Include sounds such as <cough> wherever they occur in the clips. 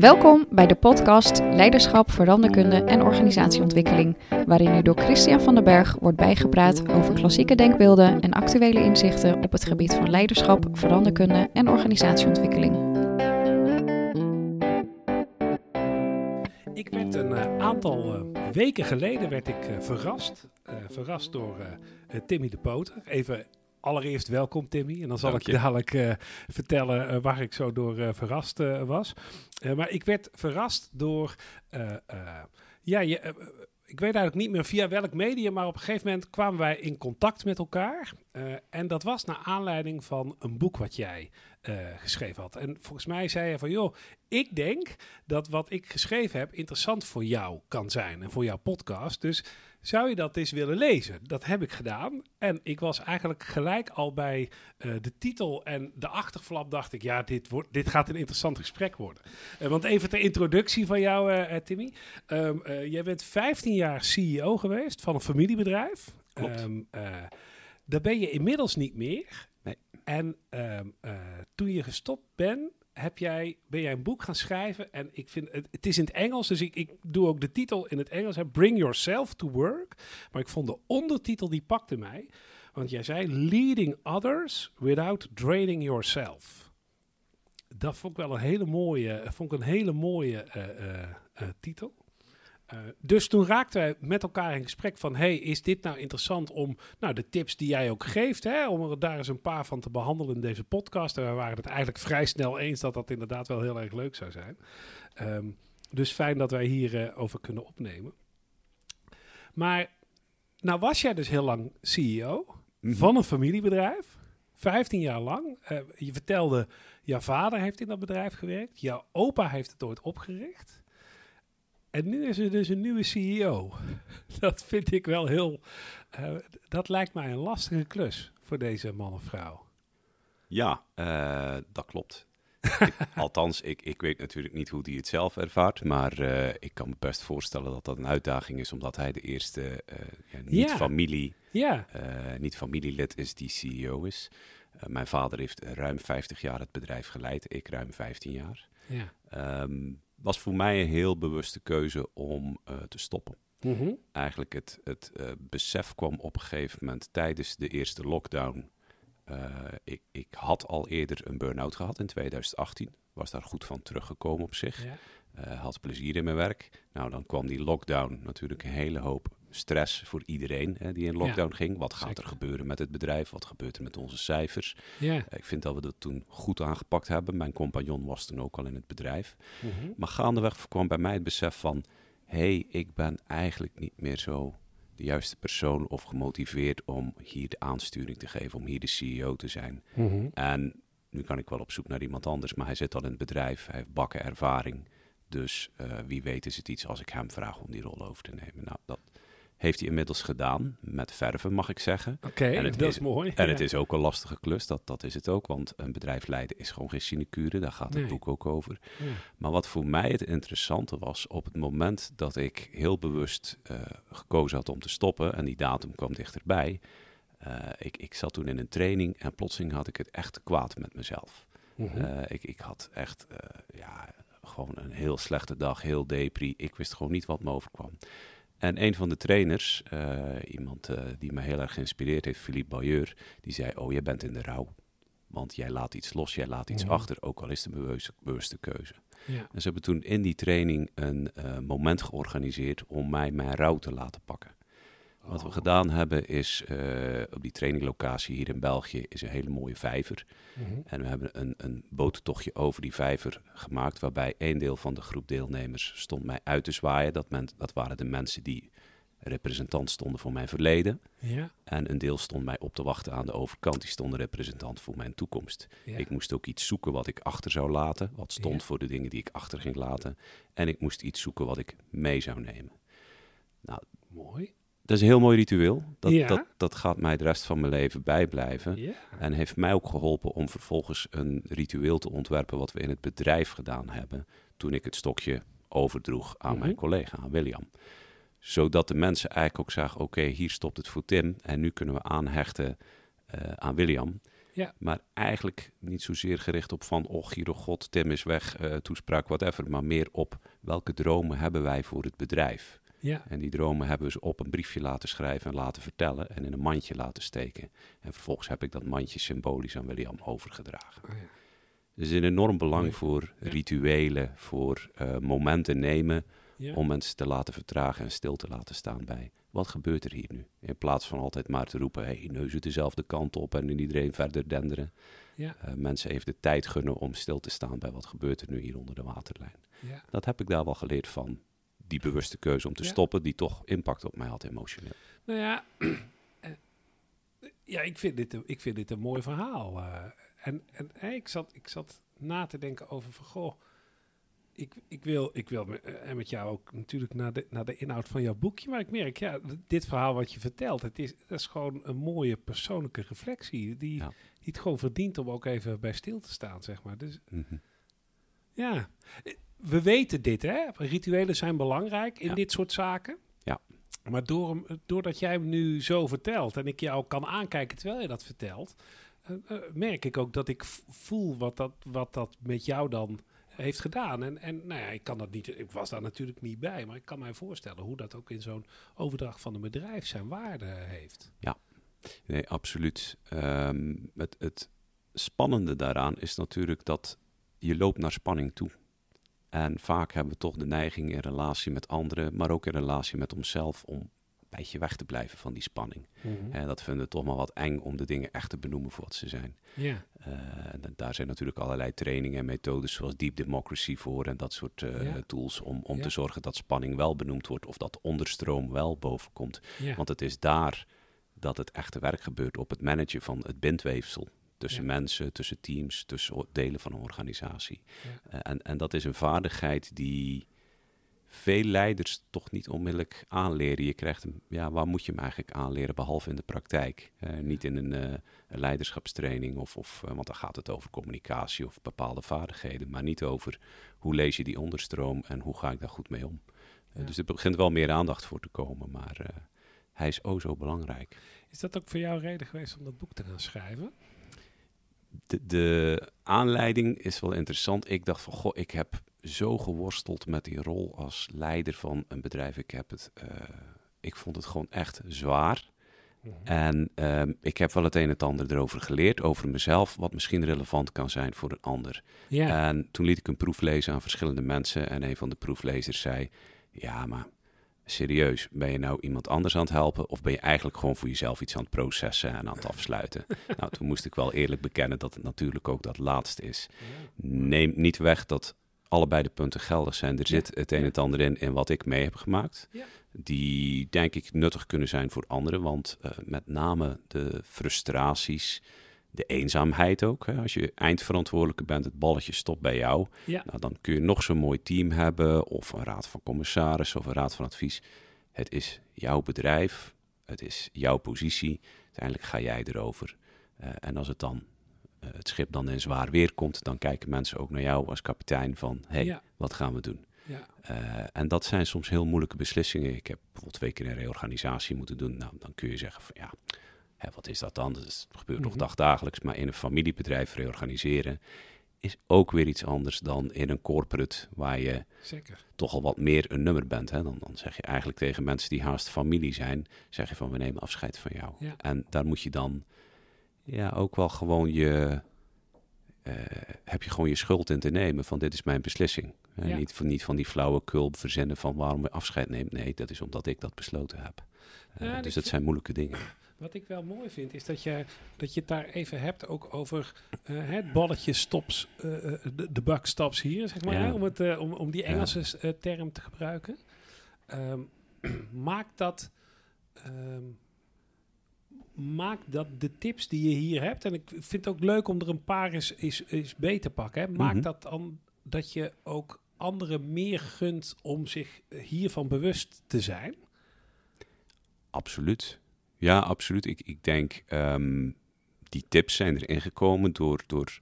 Welkom bij de podcast Leiderschap, Veranderkunde en Organisatieontwikkeling, waarin u door Christian van den Berg wordt bijgepraat over klassieke denkbeelden en actuele inzichten op het gebied van leiderschap, veranderkunde en organisatieontwikkeling. Ik werd een uh, aantal uh, weken geleden werd ik, uh, verrast. verrast door Timmy de Poter. Even allereerst welkom Timmy. En dan zal Dank ik je dadelijk uh, vertellen uh, waar ik zo door uh, verrast was. maar ik werd verrast door... ja, je, ik weet eigenlijk niet meer via welk medium, maar op een gegeven moment kwamen wij in contact met elkaar. en dat was naar aanleiding van een boek wat jij geschreven had. En volgens mij zei je van, joh, ik denk dat wat ik geschreven heb interessant voor jou kan zijn en voor jouw podcast. Dus zou je dat eens willen lezen? Dat heb ik gedaan. En ik was eigenlijk gelijk al bij uh, de titel en de achterflap dacht ik, ja, dit, wordt, dit gaat een interessant gesprek worden. Uh, want even ter introductie van jou, Timmy. Um, jij bent 15 jaar CEO geweest van een familiebedrijf. Klopt. Um, daar ben je inmiddels niet meer. En um, toen je gestopt bent, heb jij, ben jij een boek gaan schrijven. En ik vind het, het is in het Engels, dus ik, ik doe ook de titel in het Engels. Hè, Bring Yourself to Work. Maar ik vond de ondertitel die pakte mij. Want jij zei Leading Others Without Draining Yourself. Dat vond ik wel een hele mooie, vond ik een hele mooie uh, uh, titel. Uh, dus toen raakten wij met elkaar in gesprek van... hey, is dit nou interessant om nou, de tips die jij ook geeft... Hè, om er daar eens een paar van te behandelen in deze podcast. En we waren het eigenlijk vrij snel eens dat dat inderdaad wel heel erg leuk zou zijn. Um, dus fijn dat wij hierover uh, over kunnen opnemen. Maar nou was jij dus heel lang CEO mm-hmm. van een familiebedrijf. 15 jaar lang. Uh, je vertelde, jouw vader heeft in dat bedrijf gewerkt. Jouw opa heeft het ooit opgericht. En nu is er dus een nieuwe CEO. <laughs> Dat vind ik wel heel. Uh, dat lijkt mij een lastige klus voor deze man of vrouw. Ja, uh, dat klopt. <laughs> ik, althans, ik, ik weet natuurlijk niet hoe hij het zelf ervaart. Maar uh, ik kan me best voorstellen dat dat een uitdaging is, omdat hij de eerste ja, niet-familie, ja. niet familielid is die CEO is. mijn vader heeft ruim 50 jaar het bedrijf geleid, ik ruim 15 jaar. Ja. Um, was voor mij een heel bewuste keuze om uh, te stoppen. Mm-hmm. Eigenlijk het, het uh, besef kwam op een gegeven moment tijdens de eerste lockdown. Uh, ik, ik had al eerder een burn-out gehad in 2018. Was daar goed van teruggekomen op zich. Ja. had plezier in mijn werk. Nou, dan kwam die lockdown natuurlijk een hele hoop stress voor iedereen hè, die in lockdown Ja, ging. Wat gaat zeker. er gebeuren met het bedrijf? Wat gebeurt er met onze cijfers? Ja. Uh, ik vind dat we dat toen goed aangepakt hebben. Mijn compagnon was toen ook al in het bedrijf. Mm-hmm. Maar gaandeweg kwam bij mij het besef van... hé, hey, ik ben eigenlijk niet meer zo de juiste persoon of gemotiveerd om hier de aansturing te geven, om hier de CEO te zijn. Mm-hmm. En nu kan ik wel op zoek naar iemand anders, maar hij zit al in het bedrijf, hij heeft bakken ervaring. Dus uh, wie weet is het iets als ik hem vraag om die rol over te nemen. Nou, dat heeft hij inmiddels gedaan, met verven mag ik zeggen. Oké, okay, <laughs> dat is mooi. En ja. het is ook een lastige klus, dat, dat is het ook. Want een bedrijf leiden is gewoon geen sinecure, daar gaat het boek ook over. Ja. Maar wat voor mij het interessante was, op het moment dat ik heel bewust uh, gekozen had om te stoppen, en die datum kwam dichterbij, uh, ik, ik zat toen in een training en plotseling had ik het echt kwaad met mezelf. Mhm. Uh, ik, ik had echt, ja, gewoon een heel slechte dag, heel depri. Ik wist gewoon niet wat me overkwam. En een van de trainers, uh, iemand uh, die me heel erg geïnspireerd heeft, Philippe Bayeur, die zei, oh, jij bent in de rouw. Want jij laat iets los, jij laat iets achter, ook al is het een bewuste, bewuste keuze. Ja. En ze hebben toen in die training een uh, moment georganiseerd om mij mijn rouw te laten pakken. Wat we gedaan hebben is, uh, op die traininglocatie hier in België is een hele mooie vijver. Mhm. En we hebben een, een boottochtje over die vijver gemaakt, waarbij een deel van de groep deelnemers stond mij uit te zwaaien. Dat, men, dat waren de mensen die representant stonden voor mijn verleden. Ja. En een deel stond mij op te wachten aan de overkant. Die stonden representant voor mijn toekomst. Ja. Ik moest ook iets zoeken wat ik achter zou laten. Wat stond Ja. voor de dingen die ik achter ging laten. En ik moest iets zoeken wat ik mee zou nemen. Nou, Mooi. Dat is een heel mooi ritueel. Dat, Ja. dat, dat gaat mij de rest van mijn leven bijblijven. Ja. En heeft mij ook geholpen om vervolgens een ritueel te ontwerpen wat we in het bedrijf gedaan hebben. Toen ik het stokje overdroeg aan Mhm. mijn collega, aan William. Zodat de mensen eigenlijk ook zagen, oké, hier stopt het voor Tim. En nu kunnen we aanhechten uh, aan William. Ja. Maar eigenlijk niet zozeer gericht op van, oh, Giro God, Tim is weg, eh, toespraak, whatever. Maar meer op welke dromen hebben wij voor het bedrijf. Ja. En die dromen hebben we ze op een briefje laten schrijven en laten vertellen en in een mandje laten steken. En vervolgens heb ik dat mandje symbolisch aan William overgedragen. Oh, ja. Er is een enorm belang voor rituelen, voor eh, momenten nemen om mensen te laten vertragen en stil te laten staan bij wat gebeurt er hier nu. In plaats van altijd maar te roepen, hey, neuzen dezelfde kant op en iedereen verder denderen. Ja. Eh, mensen even de tijd gunnen om stil te staan bij wat gebeurt er nu hier onder de waterlijn. Ja. Dat heb ik daar wel geleerd van die bewuste keuze om te Ja. stoppen, die toch impact op mij had emotioneel. Nou ja, <clears throat> eh, ja ik, vind dit, een- ik vind dit een mooi verhaal. eh. en en ik, zat, ik zat na te denken over van, goh, ik, ik wil, ik wil met, eh, en met jou ook natuurlijk naar de, naar de inhoud van jouw boekje. Maar ik merk, ja, dit verhaal wat je vertelt, het is, dat is gewoon een mooie persoonlijke reflectie. Die, Ja. die het gewoon verdient om ook even bij stil te staan, zeg maar. Dus Mhm. ja, we weten dit, hè? Rituelen zijn belangrijk in Ja. dit soort zaken. Ja. Maar door doordat jij hem nu zo vertelt en ik jou kan aankijken terwijl je dat vertelt, eh, eh, merk ik ook dat ik voel wat dat, wat dat met jou dan heeft gedaan. En, en nou ja, ik kan dat niet, ik was daar natuurlijk niet bij, maar ik kan mij voorstellen hoe dat ook in zo'n overdracht van een bedrijf zijn waarde heeft. Nee, absoluut. Ehm, het, het spannende daaraan is natuurlijk dat je loopt naar spanning toe. En vaak hebben we toch de neiging in relatie met anderen, maar ook in relatie met onszelf, om een beetje weg te blijven van die spanning. En dat vinden we toch maar wat eng om de dingen echt te benoemen voor wat ze zijn. Eh, en da- daar zijn natuurlijk allerlei trainingen en methodes zoals Deep Democracy voor en dat soort eh, tools om, om te zorgen dat spanning wel benoemd wordt of dat onderstroom wel boven komt. Want het is daar dat het echte werk gebeurt op het managen van het bindweefsel. Tussen Ja. mensen, tussen teams, tussen delen van een organisatie. Ja. Eh, en, en dat is een vaardigheid die veel leiders toch niet onmiddellijk aanleren. Je krijgt hem, ja, waar moet je hem eigenlijk aanleren, behalve in de praktijk? Eh, niet in een, eh, een leiderschapstraining, of, of, want dan gaat het over communicatie of bepaalde vaardigheden, maar niet over hoe lees je die onderstroom en hoe ga ik daar goed mee om. Ja. dus er begint wel meer aandacht voor te komen, maar hij is o zo belangrijk. Is dat ook voor jou reden geweest om dat boek te gaan schrijven? De, de aanleiding is wel interessant. Ik dacht van, goh, ik heb zo geworsteld met die rol als leider van een bedrijf. Ik heb het, eh, ik vond het gewoon echt zwaar. En ehm, ik heb wel het een en het ander erover geleerd, over mezelf, wat misschien relevant kan zijn voor een ander. En toen liet ik een proef lezen aan verschillende mensen. En een van de proeflezers zei: Ja, maar serieus, ben je nou iemand anders aan het helpen? Of ben je eigenlijk gewoon voor jezelf iets aan het processen en aan het afsluiten? <laughs> nou, toen moest ik wel eerlijk bekennen dat het natuurlijk ook dat laatste is. Neem niet weg dat allebei de punten geldig zijn. Er zit het een en het ander in, in wat ik mee heb gemaakt. Ja. Die denk ik nuttig kunnen zijn voor anderen. Want eh, met name de frustraties, de eenzaamheid ook. Hè. Als je eindverantwoordelijke bent, het balletje stopt bij jou. Ja. Nou, dan kun je nog zo'n mooi team hebben. Of een raad van commissarissen of een raad van advies. Het is jouw bedrijf. Het is jouw positie. Uiteindelijk ga jij erover. Eh, en als het dan eh, het schip dan in zwaar weer komt, dan kijken mensen ook naar jou als kapitein van, hé, hey, Ja. wat gaan we doen? ja, Eh, en dat zijn soms heel moeilijke beslissingen. Ik heb bijvoorbeeld twee keer een reorganisatie moeten doen. Nou, dan kun je zeggen van, ja, hè, wat is dat dan? Dat is- gebeurt nog Mhm. dagdagelijks. Maar in een familiebedrijf reorganiseren is ook weer iets anders dan in een corporate waar je zeker. toch al wat meer een nummer bent. Hè? Dan, dan zeg je eigenlijk tegen mensen die haast familie zijn, zeg je van we nemen afscheid van jou. Ja. En daar moet je dan ja, ook wel gewoon je, eh, heb je gewoon je schuld in te nemen van dit is mijn beslissing. Ja. niet, van, niet van die flauwe kulp verzinnen van waarom je afscheid neemt. Nee, dat is omdat ik dat besloten heb. Eh, Ja, dus dat vind- zijn moeilijke dingen. Wat ik wel mooi vind, is dat je, dat je het daar even hebt ook over eh, het balletje stops, eh, eh, de, de buck stops hier, zeg maar, Ja. hè, om, het, eh, om, om die. Engelse eh, term te gebruiken. Ehm, <clears throat> maakt dat... ehm, maakt dat de tips die je hier hebt, en ik vind het ook leuk om er een paar eens, eens, eens mee te pakken, hè, maakt Mhm. dat dan dat je ook anderen meer gunt om zich hiervan bewust te zijn? Absoluut. Ja, absoluut. Ik, ik denk, ehm, die tips zijn erin gekomen door, door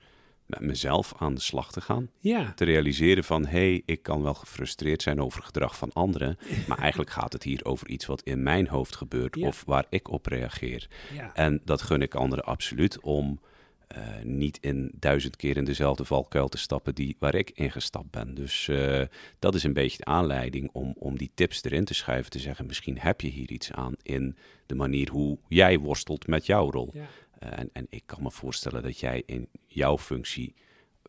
met mezelf aan de slag te gaan. Ja, Te realiseren van, hé, hey, ik kan wel gefrustreerd zijn over gedrag van anderen. <laughs> Maar eigenlijk gaat het hier over iets wat in mijn hoofd gebeurt Ja. of waar ik op reageer. ja, En dat gun ik anderen absoluut om eh, niet in duizend keer in dezelfde valkuil te stappen die, waar ik ingestapt ben. Dus eh, dat is een beetje de aanleiding om, om die tips erin te schuiven. Te zeggen, misschien heb je hier iets aan in de manier hoe jij worstelt met jouw rol. Ja. Eh, en, en ik kan me voorstellen dat jij in jouw functie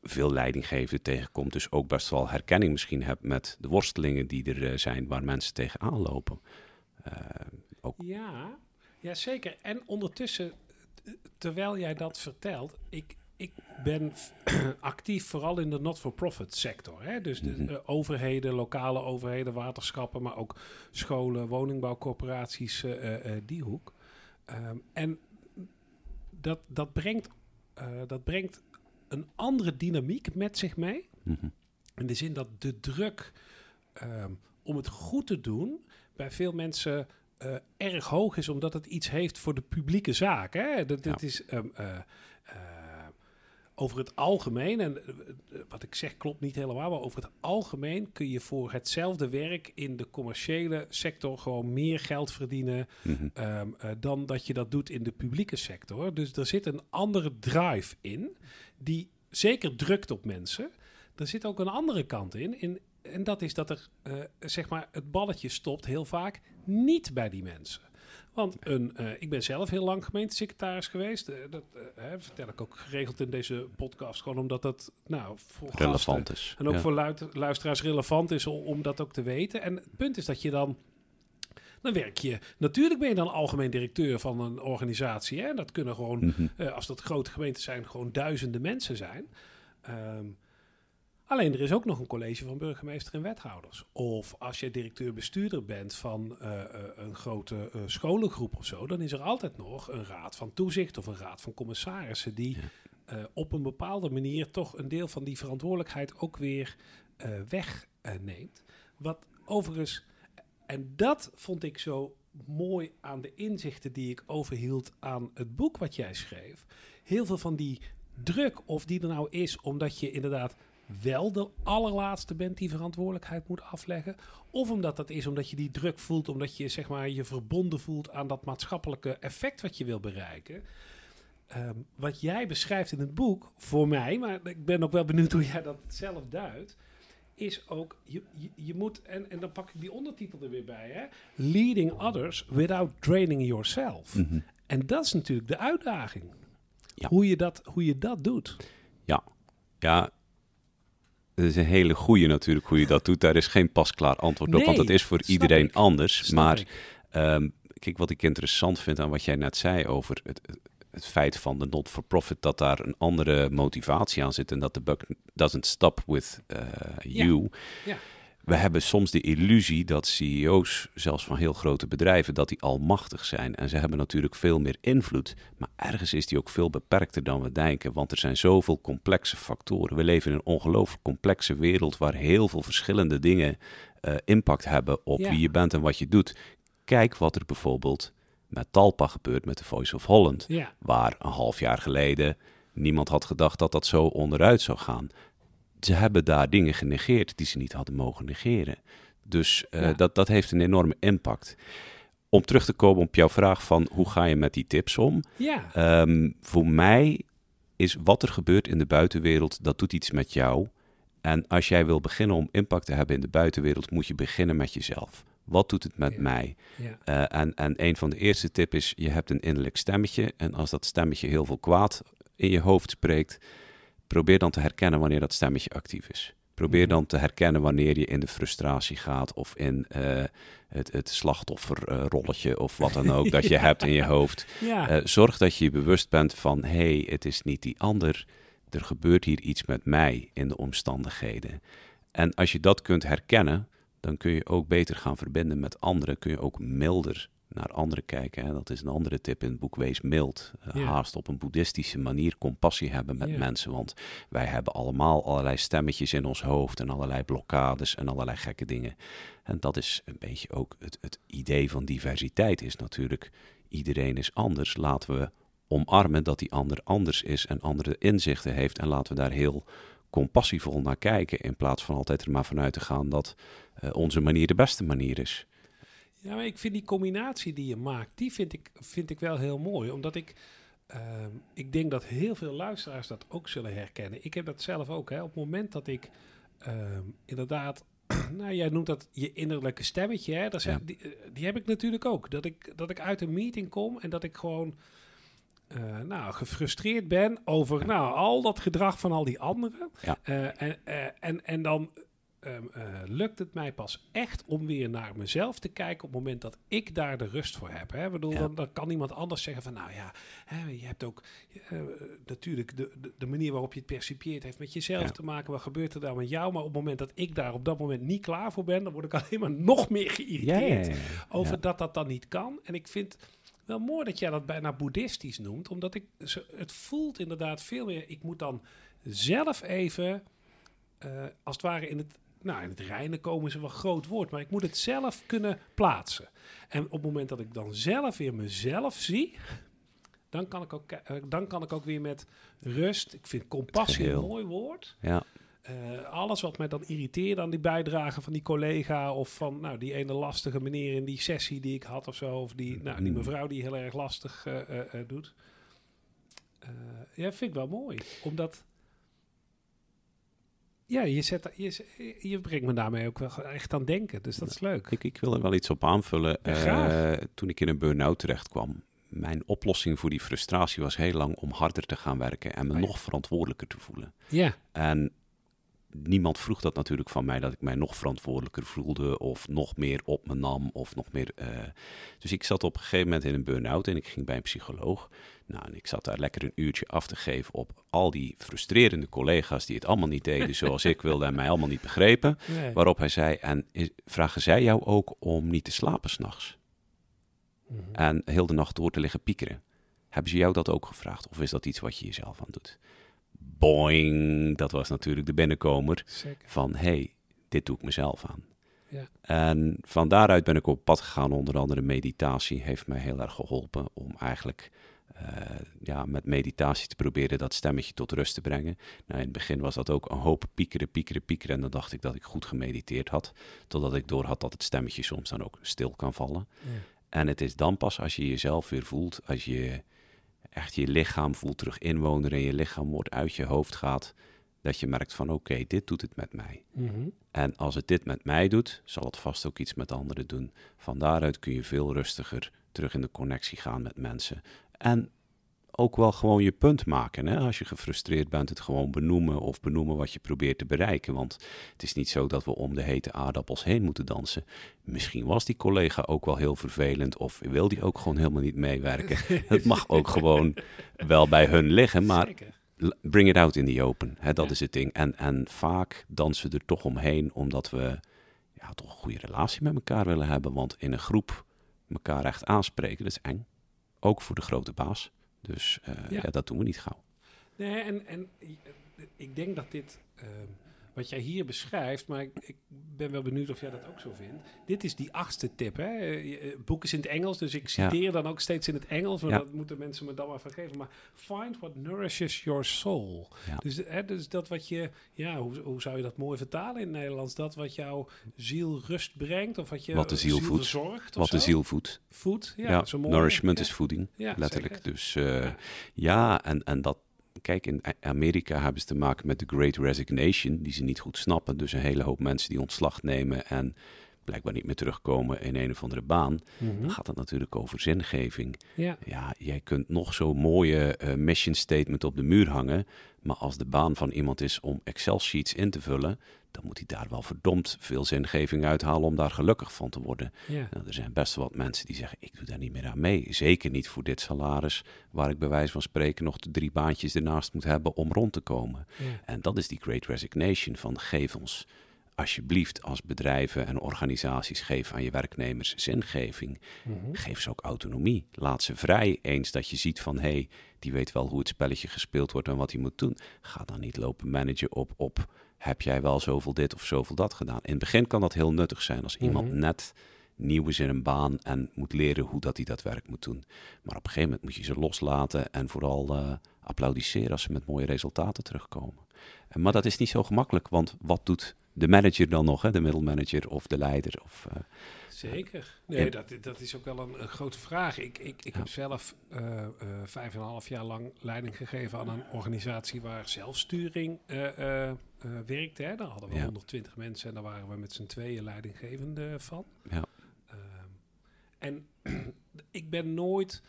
veel leidinggevenden tegenkomt. Dus ook best wel herkenning misschien hebt met de worstelingen die er zijn waar mensen tegenaan lopen. Ook, Ja, ja, zeker. En ondertussen, terwijl jij dat vertelt, ik, ik ben <clears throat> actief vooral in de not-for-profit sector. Hè? Dus de Mhm. eh, overheden, lokale overheden, waterschappen, maar ook scholen, woningbouwcorporaties, eh, eh, die hoek. Ehm, en dat, dat, brengt, dat brengt een andere dynamiek met zich mee. mhm. In de zin dat de druk ehm, om het goed te doen bij veel mensen eh, erg hoog is, omdat het iets heeft voor de publieke zaak. Hè? Dat, dat Ja. is ehm, eh, eh, over het algemeen, en wat ik zeg klopt niet helemaal, maar over het algemeen kun je voor hetzelfde werk in de commerciële sector gewoon meer geld verdienen Mhm. ehm, eh, dan dat je dat doet in de publieke sector. Dus er zit een andere drive in, die zeker drukt op mensen. Er zit ook een andere kant in, in en dat is dat er, eh, zeg maar, het balletje stopt heel vaak niet bij die mensen. Want een, eh, ik ben zelf heel lang gemeentesecretaris geweest. Eh, dat hè, vertel ik ook geregeld in deze podcast, gewoon omdat dat nou, voor gasten- relevant is. en ook Ja. voor luisteraars relevant is om, om dat ook te weten. En het punt is dat je dan. Dan werk je. Natuurlijk ben je dan algemeen directeur van een organisatie. Hè? Dat kunnen gewoon, Mhm. als dat grote gemeenten zijn, gewoon duizenden mensen zijn. Ehm, alleen er is ook nog een college van burgemeester en wethouders. Of als je directeur-bestuurder bent van eh, eh, een grote eh, scholengroep of zo, dan is er altijd nog een raad van toezicht of een raad van commissarissen die op een bepaalde manier toch een deel van die verantwoordelijkheid ook weer wegneemt. Wat overigens, en dat vond ik zo mooi aan de inzichten die ik overhield aan het boek wat jij schreef. Heel veel van die druk, of die er nou is omdat je inderdaad wel de allerlaatste bent die verantwoordelijkheid moet afleggen. Of omdat dat is omdat je die druk voelt, omdat je zeg maar, je verbonden voelt aan dat maatschappelijke effect wat je wil bereiken. Ehm, wat jij beschrijft in het boek, voor mij, maar ik ben ook wel benieuwd hoe jij dat zelf duidt, is ook, je, je, je moet, en, en dan pak ik die ondertitel er weer bij, hè, leading others without draining yourself. Mhm. En dat is natuurlijk de uitdaging. Ja. Hoe, je dat, hoe je dat doet. Ja, dat is een hele goede natuurlijk hoe je dat doet. Daar is geen pasklaar antwoord op, want dat is voor iedereen ik. anders. Snap maar. Ehm, kijk, wat ik interessant vind aan wat jij net zei over het, het feit van de not-for-profit, dat daar een andere motivatie aan zit en dat de buck doesn't stop with eh, you. Ja. We hebben soms de illusie dat CEO's, zelfs van heel grote bedrijven, dat die almachtig zijn. En ze hebben natuurlijk veel meer invloed. Maar ergens is die ook veel beperkter dan we denken. Want er zijn zoveel complexe factoren. We leven in een ongelooflijk complexe wereld waar heel veel verschillende dingen eh, impact hebben op Ja. wie je bent en wat je doet. Kijk wat er bijvoorbeeld met Talpa gebeurt met de Voice of Holland. Ja, Waar een half jaar geleden niemand had gedacht dat dat zo onderuit zou gaan. Ze hebben daar dingen genegeerd die ze niet hadden mogen negeren. Dus eh, Ja. dat, dat heeft een enorme impact. Om terug te komen op jouw vraag van hoe ga je met die tips om? ja, Ehm, voor mij is wat er gebeurt in de buitenwereld, dat doet iets met jou. En als jij wil beginnen om impact te hebben in de buitenwereld, moet je beginnen met jezelf. Wat doet het met Ja. mij? ja. Eh, en, en een van de eerste tip is, je hebt een innerlijk stemmetje. En als dat stemmetje heel veel kwaad in je hoofd spreekt, probeer dan te herkennen wanneer dat stemmetje actief is. Probeer Mhm. dan te herkennen wanneer je in de frustratie gaat of in eh, het, het slachtofferrolletje of wat dan ook dat je <laughs> <laughs> hebt in je hoofd. ja. Eh, zorg dat je je bewust bent van, hé, hey, het is niet die ander. Er gebeurt hier iets met mij in de omstandigheden. En als je dat kunt herkennen, dan kun je ook beter gaan verbinden met anderen. Kun je ook milder naar anderen kijken. Hè? Dat is een andere tip in het boek Wees mild. Eh. Haast op een boeddhistische manier compassie hebben met mensen. Want wij hebben allemaal allerlei stemmetjes in ons hoofd en allerlei blokkades en allerlei gekke dingen. En dat is een beetje ook het, het idee van diversiteit is natuurlijk, iedereen is anders. Laten we omarmen dat die ander anders is en andere inzichten heeft. En laten we daar heel compassievol naar kijken. In plaats van altijd er maar vanuit te gaan dat eh, onze manier de beste manier is. Ja, maar ik vind die combinatie die je maakt, die vind ik, vind ik wel heel mooi. Omdat ik, ehm, ik denk dat heel veel luisteraars dat ook zullen herkennen. Ik heb dat zelf ook. Hè. Op het moment dat ik ehm, inderdaad, <clears throat> nou jij noemt dat je innerlijke stemmetje. Hè. Dat Ja. die, eh, die heb ik natuurlijk ook. Dat ik, dat ik uit een meeting kom en dat ik gewoon eh, nou, gefrustreerd ben over nou, al dat gedrag van al die anderen. Ja. Eh, en, en, en dan ehm, eh, lukt het mij pas echt om weer naar mezelf te kijken op het moment dat ik daar de rust voor heb. Hè? Bedoel, Ja. dan, dan kan iemand anders zeggen van nou ja, hè, je hebt ook eh, natuurlijk de, de, de manier waarop je het percipieert heeft met jezelf Ja. te maken. Wat gebeurt er dan met jou? Maar op het moment dat ik daar op dat moment niet klaar voor ben, dan word ik alleen maar nog meer geïrriteerd ja, over dat dat dan niet kan. En ik vind wel mooi dat jij dat bijna boeddhistisch noemt, omdat ik het voelt inderdaad veel meer. Ik moet dan zelf even, eh, als het ware in het, nou in het reinen komen een wel groot woord, maar ik moet het zelf kunnen plaatsen. En op het moment dat ik dan zelf weer mezelf zie. Dan kan, ik ook, eh, dan kan ik ook weer met rust. Ik vind compassie een mooi woord. Ja, Eh, alles wat mij dan irriteert aan die bijdrage van die collega of van nou, die ene lastige meneer in die sessie die ik had of zo, of die, nou, die mevrouw die heel erg lastig eh, doet. Ja, vind ik wel mooi. Omdat, ja, je, zet, je, je brengt me daarmee ook wel echt aan denken. Dus dat is leuk. Ik, ik wil er wel iets op aanvullen. Ja, graag. Eh, toen ik in een burn-out terecht kwam, mijn oplossing voor die frustratie was heel lang om harder te gaan werken en me ja. nog verantwoordelijker te voelen. Ja, En niemand vroeg dat natuurlijk van mij, dat ik mij nog verantwoordelijker voelde of nog meer op me nam of nog meer... eh, Dus ik zat op een gegeven moment in een burn-out en ik ging bij een psycholoog. Nou, en ik zat daar lekker een uurtje af te geven op al die frustrerende collega's die het allemaal niet deden <laughs> zoals ik wilde en mij allemaal niet begrepen. nee. Waarop hij zei, en is- vragen zij jou ook om niet te slapen s'nachts? Mhm. En heel de nacht door te liggen piekeren? Hebben ze jou dat ook gevraagd? Of is dat iets wat je jezelf aan doet? Boing, dat was natuurlijk de binnenkomer Zeker. van, hey, dit doe ik mezelf aan. Ja. En van daaruit ben ik op pad gegaan, onder andere meditatie heeft mij heel erg geholpen om eigenlijk eh, ja, met meditatie te proberen dat stemmetje tot rust te brengen. Nou, in het begin was dat ook een hoop piekeren, piekeren, piekeren en dan dacht ik dat ik goed gemediteerd had, totdat ik door had dat het stemmetje soms dan ook stil kan vallen. Ja. En het is dan pas als je jezelf weer voelt, als je echt je lichaam voelt terug inwonen en je lichaam wordt uit je hoofd gaat, dat je merkt van oké, dit doet het met mij. Mhm. En als het dit met mij doet, zal het vast ook iets met anderen doen. Van daaruit kun je veel rustiger terug in de connectie gaan met mensen. En ook wel gewoon je punt maken. Hè? Als je gefrustreerd bent, het gewoon benoemen of benoemen wat je probeert te bereiken. Want het is niet zo dat we om de hete aardappels heen moeten dansen. Misschien was die collega ook wel heel vervelend of wil die ook gewoon helemaal niet meewerken. <laughs> Het mag ook gewoon wel bij hun liggen, maar bring it out in the open. Hè, dat Ja. is het ding. En, en vaak dansen we er toch omheen omdat we ja, toch een goede relatie met elkaar willen hebben. Want in een groep elkaar echt aanspreken, dat is eng. Ook voor de grote baas. Dus eh, Ja. ja. dat doen we niet gauw. Nee, en, en eh, ik denk dat dit, ehm, wat jij hier beschrijft, maar ik, ik ben wel benieuwd of jij dat ook zo vindt. Dit is die achtste tip. Hè? Eh, Het boek is in het Engels, dus ik Ja. citeer dan ook steeds in het Engels, maar Ja. dat moeten mensen me dan maar vergeven. Maar find what nourishes your soul. Ja. Dus, hè, dus dat wat je, ja, hoe, hoe zou je dat mooi vertalen in het Nederlands? Dat wat jouw ziel rust brengt, of wat je Wat de ziel voedt. verzorgt, Wat de ziel voedt. voedt. Ja, nourishment is voeding, Ja, letterlijk. zeker. Dus eh, ja, en, en dat... Kijk, in Amerika hebben ze te maken met de Great Resignation, die ze niet goed snappen. Dus een hele hoop mensen die ontslag nemen en blijkbaar niet meer terugkomen in een of andere baan. Mhm. Dan gaat het natuurlijk over zingeving. Ja. Ja, jij kunt nog zo'n mooie eh, mission statement op de muur hangen. Maar als de baan van iemand is om Excel-sheets in te vullen, dan moet hij daar wel verdomd veel zingeving uithalen om daar gelukkig van te worden. Ja. Nou, er zijn best wel wat mensen die zeggen: Ik doe daar niet meer aan mee. Zeker niet voor dit salaris, waar ik bij wijze van spreken nog de drie baantjes ernaast moet hebben om rond te komen. Ja. En dat is die great resignation van geef ons alsjeblieft als bedrijven en organisaties, geef aan je werknemers zingeving. Mhm. Geef ze ook autonomie. Laat ze vrij. Eens dat je ziet van hé, hey, die weet wel hoe het spelletje gespeeld wordt en wat hij moet doen. Ga dan niet lopen managen op, op heb jij wel zoveel dit of zoveel dat gedaan. In het begin kan dat heel nuttig zijn als iemand Mhm. net nieuw is in een baan en moet leren hoe dat hij dat werk moet doen. Maar op een gegeven moment moet je ze loslaten en vooral eh, applaudisseren als ze met mooie resultaten terugkomen. En, maar dat is niet zo gemakkelijk, want wat doet de manager dan nog, hè? de middelmanager of de leider? Of, eh, Zeker. Nee, dat, dat is ook wel een, een grote vraag. Ik, ik, ik heb zelf uh, vijf en een half jaar lang leiding gegeven aan een organisatie waar zelfsturing uh, werkte. Hè. Daar hadden we ja. 120 mensen en daar waren we met z'n tweeën leidinggevende van. Ja. Ehm, en <clears throat> ik ben nooit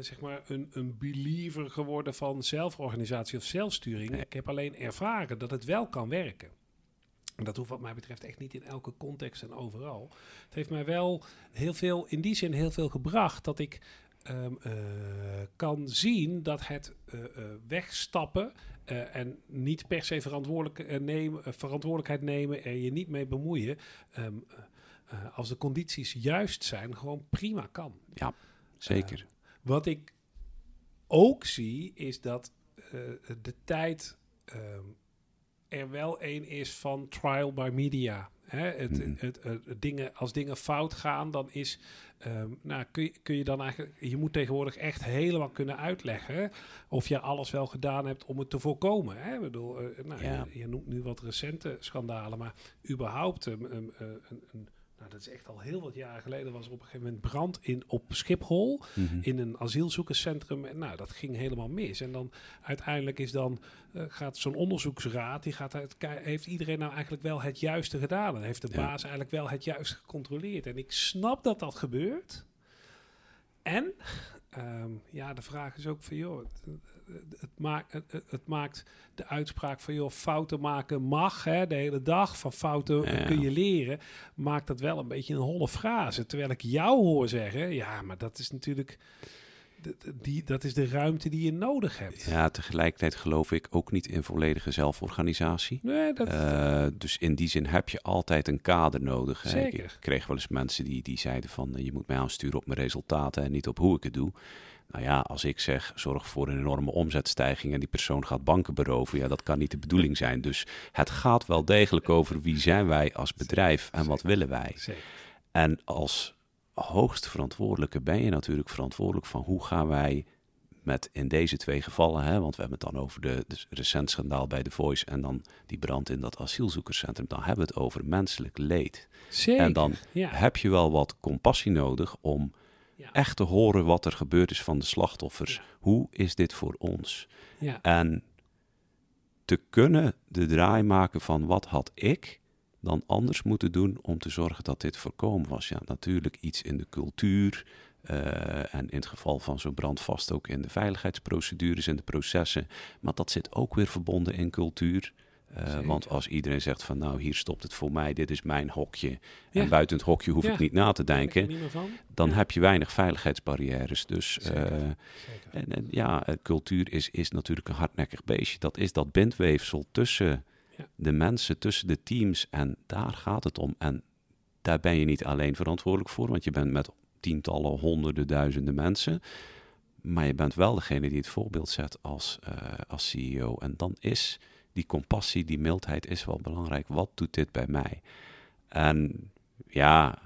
zeg maar een, een believer geworden van zelforganisatie of zelfsturing. Ik heb alleen ervaren dat het wel kan werken. Dat hoeft wat mij betreft echt niet in elke context en overal. Het heeft mij wel heel veel, in die zin heel veel gebracht dat ik um, uh, kan zien dat het uh, uh, wegstappen en niet per se verantwoordelijk, nemen, verantwoordelijkheid nemen en je niet mee bemoeien, um, als de condities juist zijn, gewoon prima kan. Ja, zeker. wat ik ook zie is dat de tijd. Um, er wel een is van trial by media. Hè? Het, mm. het, het, dingen, als dingen fout gaan, dan is. Um, nou, kun je, kun je dan eigenlijk. Je moet tegenwoordig echt helemaal kunnen uitleggen. of je alles wel gedaan hebt om het te voorkomen. Hè? Ik bedoel, uh, nou, ja. je, je, noemt nu wat recente schandalen, maar überhaupt um, um, uh, een, een nou, dat is echt al heel wat jaren geleden. Was er op een gegeven moment brand in, op Schiphol. Mhm. In een asielzoekerscentrum. En nou, dat ging helemaal mis. En dan uiteindelijk is dan, uh, gaat zo'n onderzoeksraad. Die gaat uit, heeft iedereen nou eigenlijk wel het juiste gedaan? En heeft de baas eigenlijk wel het juiste gecontroleerd? En ik snap dat dat gebeurt. En um, ja, de vraag is ook van joh het, maakt, het, het, maakt de uitspraak van joh, fouten maken mag hè, de hele dag. Van fouten kun je leren. Maakt dat wel een beetje een holle frase. Terwijl ik jou hoor zeggen, ja, maar dat is natuurlijk. Die, dat is de ruimte die je nodig hebt. Ja, tegelijkertijd geloof ik ook niet in volledige zelforganisatie. Nee, dat... Uh, dus in die zin heb je altijd een kader nodig. Zeker. Ik kreeg wel eens mensen die, die zeiden van... je moet mij aansturen op mijn resultaten en niet op hoe ik het doe. Nou ja, als ik zeg zorg voor een enorme omzetstijging en die persoon gaat banken beroven, ja, dat kan niet de bedoeling zijn. Dus het gaat wel degelijk over wie zijn wij als bedrijf en wat willen wij. En als hoogste verantwoordelijke ben je natuurlijk verantwoordelijk van hoe gaan wij met in deze twee gevallen, hè, want we hebben het dan over de, de recent schandaal bij The Voice en dan die brand in dat asielzoekerscentrum, dan hebben we het over menselijk leed. Zeker, en dan heb je wel wat compassie nodig om ja. echt te horen wat er gebeurd is van de slachtoffers. Hoe is dit voor ons? Ja. En te kunnen de draai maken van wat had ik dan anders moeten doen om te zorgen dat dit voorkomen was. Ja, natuurlijk iets in de cultuur. Uh, en in het geval van zo'n brand vast ook in de veiligheidsprocedures en de processen. Maar dat zit ook weer verbonden in cultuur. Uh, want als iedereen zegt van nou hier stopt het voor mij, dit is mijn hokje. Ja. En buiten het hokje hoef ja. ik niet na te denken. Dan ja. heb je weinig veiligheidsbarrières. Dus uh, en, en, ja, cultuur is, is natuurlijk een hardnekkig beestje. Dat is dat bindweefsel tussen de mensen, tussen de teams. En daar gaat het om. En daar ben je niet alleen verantwoordelijk voor, want je bent met tientallen, honderden, duizenden mensen. Maar je bent wel degene die het voorbeeld zet als, uh, als CEO. En dan is die compassie, die mildheid is wel belangrijk. Wat doet dit bij mij? En ja,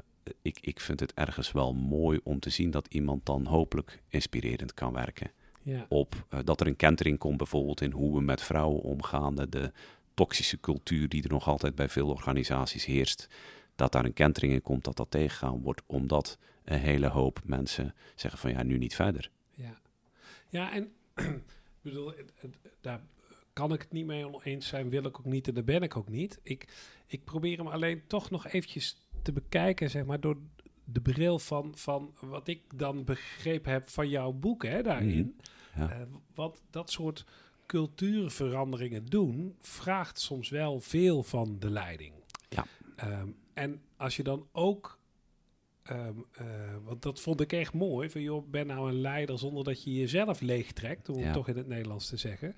ik, ik vind het ergens wel mooi om te zien dat iemand dan hopelijk inspirerend kan werken. Ja. Op uh, dat er een kentering komt, bijvoorbeeld in hoe we met vrouwen omgaan, de toxische cultuur die er nog altijd bij veel organisaties heerst. Dat daar een kentering in komt, dat dat tegengaan wordt, omdat een hele hoop mensen zeggen van ja, nu niet verder. Ja, ja en <clears throat> ik bedoel, daar kan ik het niet mee oneens zijn, wil ik ook niet en daar ben ik ook niet. Ik, ik probeer hem alleen toch nog eventjes te bekijken, zeg maar, door de bril van, van wat ik dan begrepen heb van jouw boek hè, daarin. Mm, ja. uh, wat dat soort cultuurveranderingen doen, vraagt soms wel veel van de leiding. Ja. Um, en als je dan ook Um, uh, want dat vond ik echt mooi. Van joh, ben nou een leider zonder dat je jezelf leegtrekt, om ja. het toch in het Nederlands te zeggen.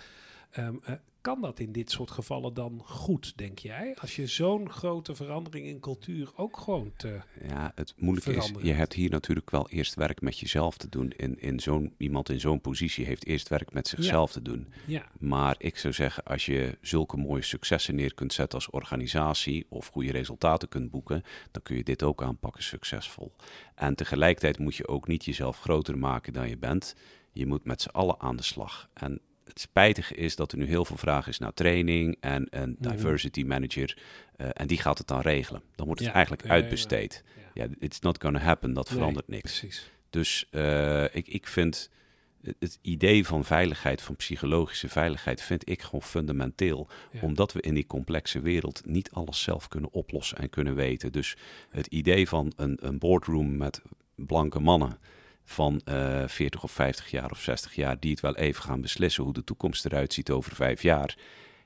Um, uh, kan dat in dit soort gevallen dan goed, denk jij? Als je zo'n grote verandering in cultuur ook gewoon te. Ja, het moeilijke is, je hebt hier natuurlijk wel eerst werk met jezelf te doen. In, in zo'n, iemand in zo'n positie heeft eerst werk met zichzelf ja. te doen. Ja. Maar ik zou zeggen, als je zulke mooie successen neer kunt zetten als organisatie of goede resultaten kunt boeken, dan kun je dit ook aanpakken succesvol. En tegelijkertijd moet je ook niet jezelf groter maken dan je bent. Je moet met z'n allen aan de slag. En het spijtige is dat er nu heel veel vraag is naar training en een diversity manager. Uh, en die gaat het dan regelen. Dan wordt het ja, eigenlijk ja, uitbesteed. Ja, Ja, it's not gonna happen, dat Nee, verandert niks. Precies. Dus eh, ik, ik vind het- het idee van veiligheid, van psychologische veiligheid, vind ik gewoon fundamenteel. Ja. Omdat we in die complexe wereld niet alles zelf kunnen oplossen en kunnen weten. Dus het idee van een, een boardroom met blanke mannen van eh 40 of 50 jaar of 60 jaar, die het wel even gaan beslissen hoe de toekomst eruit ziet over vijf jaar.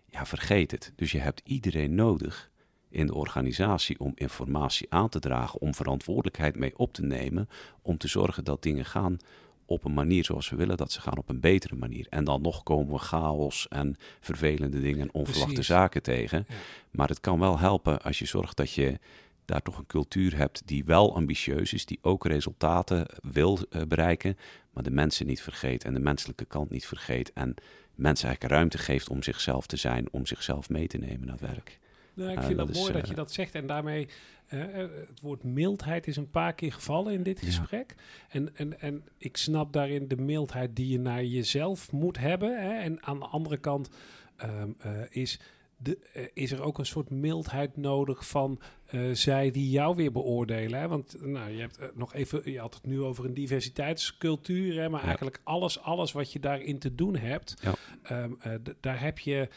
Ja, vergeet het. Dus je hebt iedereen nodig in de organisatie om informatie aan te dragen, om verantwoordelijkheid mee op te nemen, om te zorgen dat dingen gaan op een manier zoals we willen dat ze gaan op een betere manier. En dan nog komen we chaos en vervelende dingen en onverwachte Precies. zaken tegen. Ja. Maar het kan wel helpen als je zorgt dat je daar toch een cultuur hebt die wel ambitieus is, die ook resultaten wil eh, bereiken, maar de mensen niet vergeet en de menselijke kant niet vergeet en mensen eigenlijk ruimte geeft om zichzelf te zijn, om zichzelf mee te nemen naar het werk. Nou, ik Ja, vind dat dat is, mooi dat eh, je dat zegt. En daarmee, eh, eh, het woord mildheid is een paar keer gevallen in dit Ja. gesprek. En, en, en ik snap daarin de mildheid die je naar jezelf moet hebben. Hè. En aan de andere kant ehm, eh, is, de, eh, is er ook een soort mildheid nodig van eh, zij die jou weer beoordelen. Hè. Want nou, je hebt eh, nog even, je had het nu over een diversiteitscultuur. Hè, maar Ja. eigenlijk alles, alles wat je daarin te doen hebt, Ja. Ehm, eh, daar heb je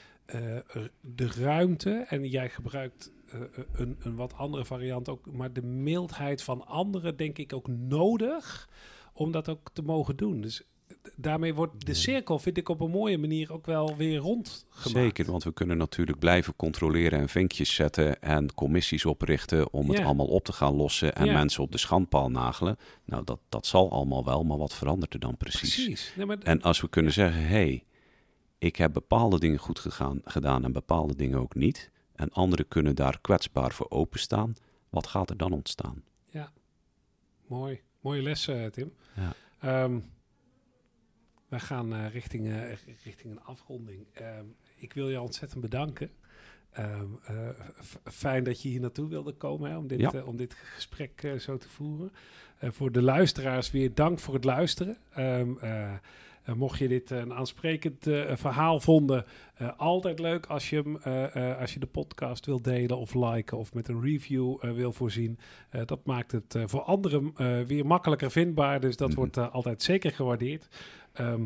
de ruimte en jij gebruikt een, een wat andere variant ook, maar de mildheid van anderen denk ik ook nodig om dat ook te mogen doen. Dus daarmee wordt de cirkel, vind ik, op een mooie manier ook wel weer rondgemaakt. Zeker, want we kunnen natuurlijk blijven controleren en vinkjes zetten en commissies oprichten om het Ja. allemaal op te gaan lossen en Ja. mensen op de schandpaal nagelen. Nou, dat, dat zal allemaal wel, maar wat verandert er dan precies? Precies. Nee, maar d- En als we kunnen zeggen, hé, hey, ik heb bepaalde dingen goed gegaan, gedaan en bepaalde dingen ook niet, en anderen kunnen daar kwetsbaar voor openstaan, wat gaat er dan ontstaan? mooi. Mooie les, Tim. Ja. Ehm, we gaan eh, richting, eh, richting een afronding. Ehm, ik wil je ontzettend bedanken. Ehm, eh, fijn dat je hier naartoe wilde komen hè, om, dit, Ja. om dit gesprek zo te voeren. Voor de luisteraars weer dank voor het luisteren. Ehm, eh, eh, mocht je dit een aansprekend verhaal vonden, altijd leuk als je, hem, als je de podcast wil delen of liken of met een review wil voorzien. Dat maakt het voor anderen weer makkelijker vindbaar, dus dat Mhm. wordt altijd zeker gewaardeerd. Ehm,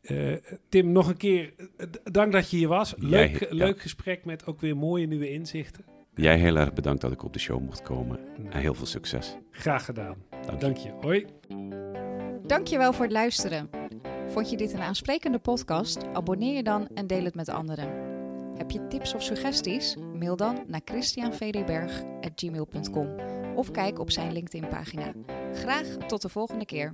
eh, Tim, nog een keer eh, dank dat je hier was. Leuk, Jij- ja. leuk gesprek met ook weer mooie nieuwe inzichten. Jij heel erg bedankt dat ik op de show mocht komen Nou, en heel veel succes. Graag gedaan. Dank je. Dank je. Hoi. Dankjewel voor het luisteren. Vond je dit een aansprekende podcast? Abonneer je dan en deel het met anderen. Heb je tips of suggesties? Mail dan naar christianvdberg.gmail.com of kijk op zijn LinkedIn-pagina. Graag tot de volgende keer.